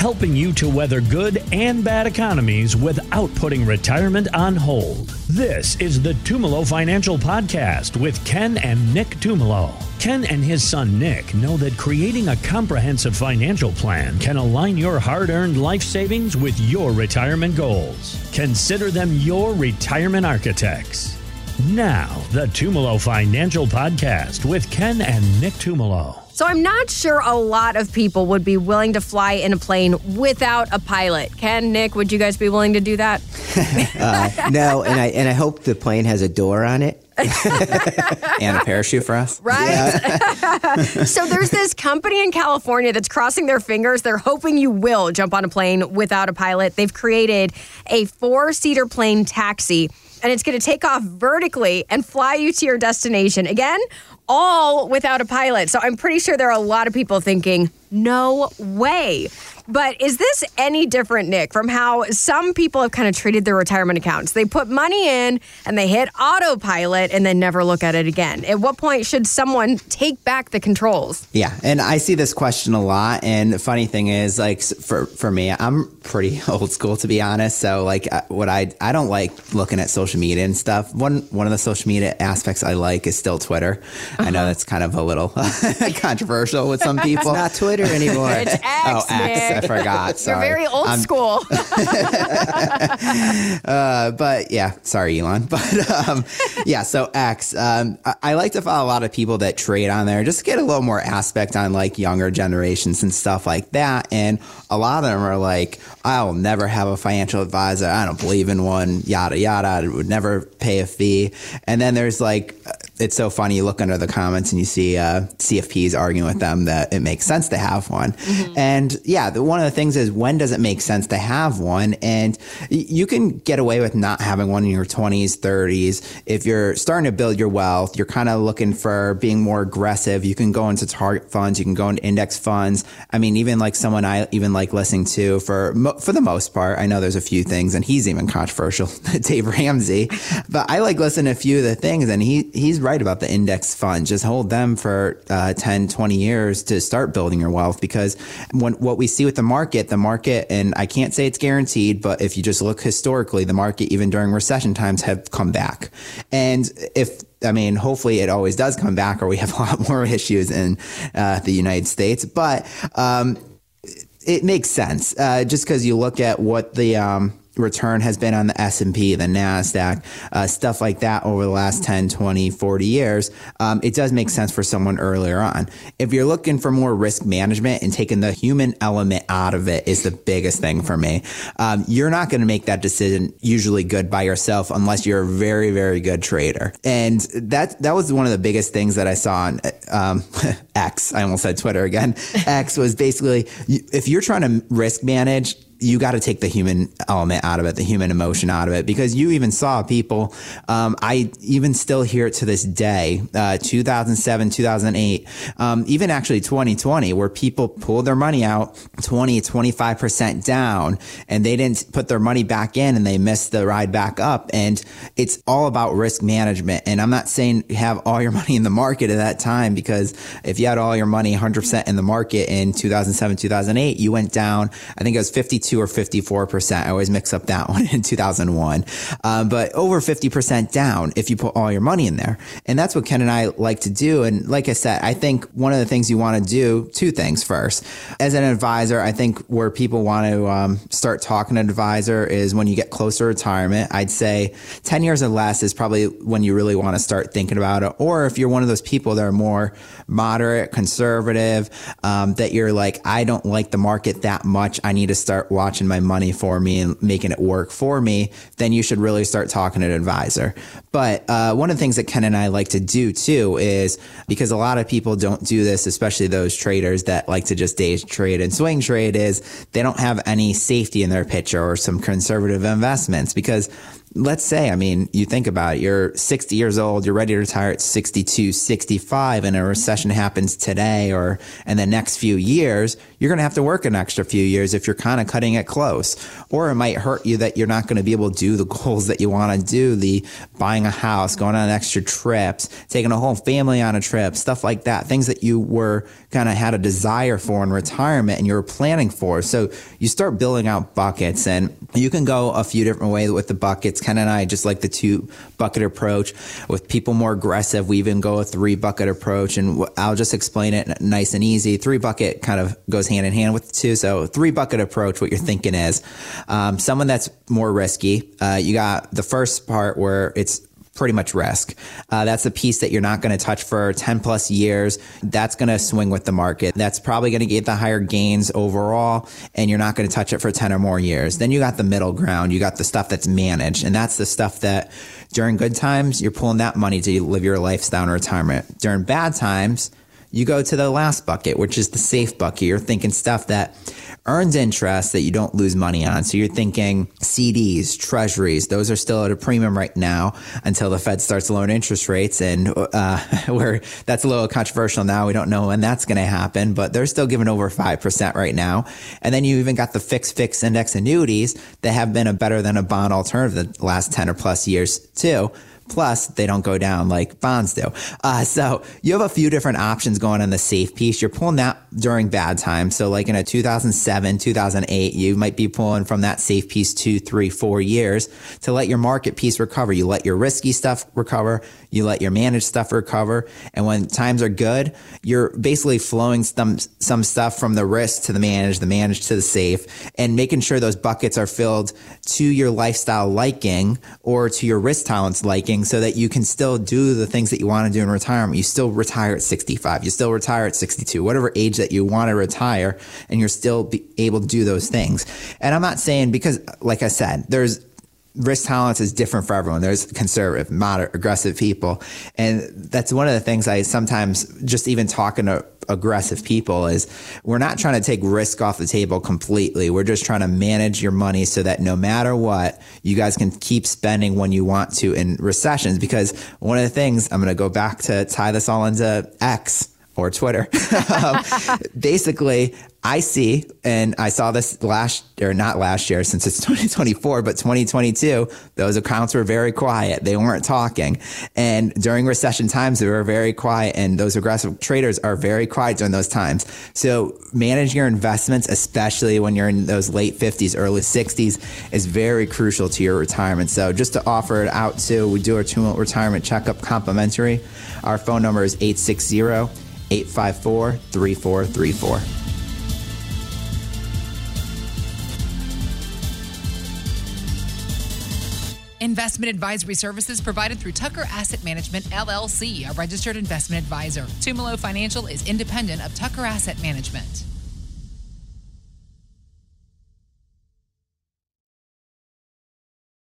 helping you to weather good and bad economies without putting retirement on hold. This is the Tumolo Financial Podcast with Ken and Nick Tumolo. Ken and his son Nick know that creating a comprehensive financial plan can align your hard earned life savings with your retirement goals. Consider them your retirement architects. Now, the Tumolo Financial Podcast with Ken and Nick Tumolo. So I'm not sure a lot of people would be willing to fly in a plane without a pilot. Ken, Nick, would you guys be willing to do that? uh, no, and I and I hope the plane has a door on it. and a parachute for us. Right? Yeah. so there's this company in California that's crossing their fingers. They're hoping you will jump on a plane without a pilot. They've created a four seater plane taxi and it's going to take off vertically and fly you to your destination. Again, all without a pilot. So I'm pretty sure there are a lot of people thinking, no way. But is this any different, Nick, from how some people have kind of treated their retirement accounts? They put money in and they hit autopilot and then never look at it again. At what point should someone take back the controls? Yeah, and I see this question a lot. And the funny thing is, like for for me, I'm pretty old school to be honest. So like, what I I don't like looking at social media and stuff. One one of the social media aspects I like is still Twitter. Uh-huh. I know uh-huh. that's kind of a little controversial with some people. Not Twitter anymore. It's X, oh, X. I forgot. Sorry. You're very old I'm, school. uh, but yeah, sorry, Elon. But um, yeah, so X. Um, I, I, like to follow a lot of people that trade on there just to get a little more aspect on like younger generations and stuff like that. And a lot of them are like, I'll never have a financial advisor. I don't believe in one, yada, yada. I would never pay a fee. And then there's like, it's so funny. You look under the comments and you see uh, CFPs arguing with them that it makes sense to have one. Mm-hmm. And yeah, the, one of the things is when does it make sense to have one? And you can get away with not having one in your 20s, 30s. If you're starting to build your wealth, you're kind of looking for being more aggressive. You can go into target funds. You can go into index funds. I mean, even like someone I even like listening to for for the most part. I know there's a few things, and he's even controversial, Dave Ramsey. But I like listening to a few of the things, and he he's right about the index fund. Just hold them for uh, 10, 20 years to start building your wealth because when, what we see with the market, the market, and I can't say it's guaranteed, but if you just look historically, the market, even during recession times, have come back. And if I mean, hopefully it always does come back, or we have a lot more issues in uh, the United States. But um, it makes sense uh, just because you look at what the um, return has been on the S&P, the NASDAQ, uh, stuff like that over the last 10, 20, 40 years, um, it does make sense for someone earlier on. If you're looking for more risk management and taking the human element out of it is the biggest thing for me. Um, you're not going to make that decision usually good by yourself unless you're a very, very good trader. And that, that was one of the biggest things that I saw on um, X. I almost said Twitter again. X was basically, if you're trying to risk manage, you got to take the human element out of it, the human emotion out of it, because you even saw people. Um, I even still hear it to this day, uh, 2007, 2008, um, even actually 2020, where people pulled their money out 20, 25% down and they didn't put their money back in and they missed the ride back up. And it's all about risk management. And I'm not saying have all your money in the market at that time, because if you had all your money 100% in the market in 2007, 2008, you went down, I think it was 52 52 or 54%. I always mix up that one in 2001. Um, but over 50% down if you put all your money in there. And that's what Ken and I like to do. And like I said, I think one of the things you want to do, two things first. As an advisor, I think where people want to um, start talking to an advisor is when you get closer to retirement. I'd say 10 years or less is probably when you really want to start thinking about it. Or if you're one of those people that are more moderate, conservative, um, that you're like, I don't like the market that much. I need to start watching my money for me and making it work for me, then you should really start talking to an advisor. But uh, one of the things that Ken and I like to do too is because a lot of people don't do this, especially those traders that like to just day trade and swing trade, is they don't have any safety in their picture or some conservative investments because let's say, I mean, you think about it, you're 60 years old, you're ready to retire at 62, 65, and a mm-hmm. recession happens today or in the next few years, you're going to have to work an extra few years if you're kind of cutting it close. Or it might hurt you that you're not going to be able to do the goals that you want to do, the buying a house, going on extra trips, taking a whole family on a trip, stuff like that, things that you were kind of had a desire for in retirement and you were planning for. So you start building out buckets and you can go a few different ways with the buckets. Ken and I just like the two bucket approach. With people more aggressive, we even go a three bucket approach. And I'll just explain it nice and easy. Three bucket kind of goes hand in hand with two. So three bucket approach, what you're thinking is um, someone that's more risky. Uh, you got the first part where it's pretty much risk. Uh, that's a piece that you're not going to touch for 10 plus years. That's going to swing with the market. That's probably going to get the higher gains overall, and you're not going to touch it for 10 or more years. Then you got the middle ground. You got the stuff that's managed, and that's the stuff that during good times, you're pulling that money to live your lifestyle in retirement. During bad times, you go to the last bucket, which is the safe bucket. You're thinking stuff that earns interest that you don't lose money on. So you're thinking CDs, treasuries, those are still at a premium right now until the Fed starts lowering interest rates. And uh, where that's a little controversial now. We don't know when that's going to happen, but they're still giving over 5% right now. And then you even got the fixed fixed index annuities that have been a better than a bond alternative the last 10 or plus years too. Plus, they don't go down like bonds do. Uh, so you have a few different options going on the safe piece. You're pulling that during bad times. So like in a 2007, 2008, you might be pulling from that safe piece two, three, four years to let your market piece recover. You let your risky stuff recover. You let your managed stuff recover. And when times are good, you're basically flowing some, some stuff from the risk to the managed, the managed to the safe and making sure those buckets are filled to your lifestyle liking or to your risk tolerance liking so that you can still do the things that you want to do in retirement. You still retire at 65. You still retire at 62, whatever age that you want to retire and you're still able to do those things. And I'm not saying because, like I said, there's risk tolerance is different for everyone. There's conservative, moderate, aggressive people. And that's one of the things I sometimes just even talking to aggressive people is we're not trying to take risk off the table completely. We're just trying to manage your money so that no matter what, you guys can keep spending when you want to in recessions. Because one of the things I'm going to go back to tie this all into X or Twitter. um, basically, I see, and I saw this last or not last year since it's 2024, but 2022, those accounts were very quiet. They weren't talking. And during recession times, they were very quiet. And those aggressive traders are very quiet during those times. So manage your investments, especially when you're in those late 50s, early 60s, is very crucial to your retirement. So just to offer it out to, we do our two month retirement checkup complimentary. Our phone number is 860 854 3434. Investment advisory services provided through Tucker Asset Management LLC, a registered investment advisor. Tumolo Financial is independent of Tucker Asset Management.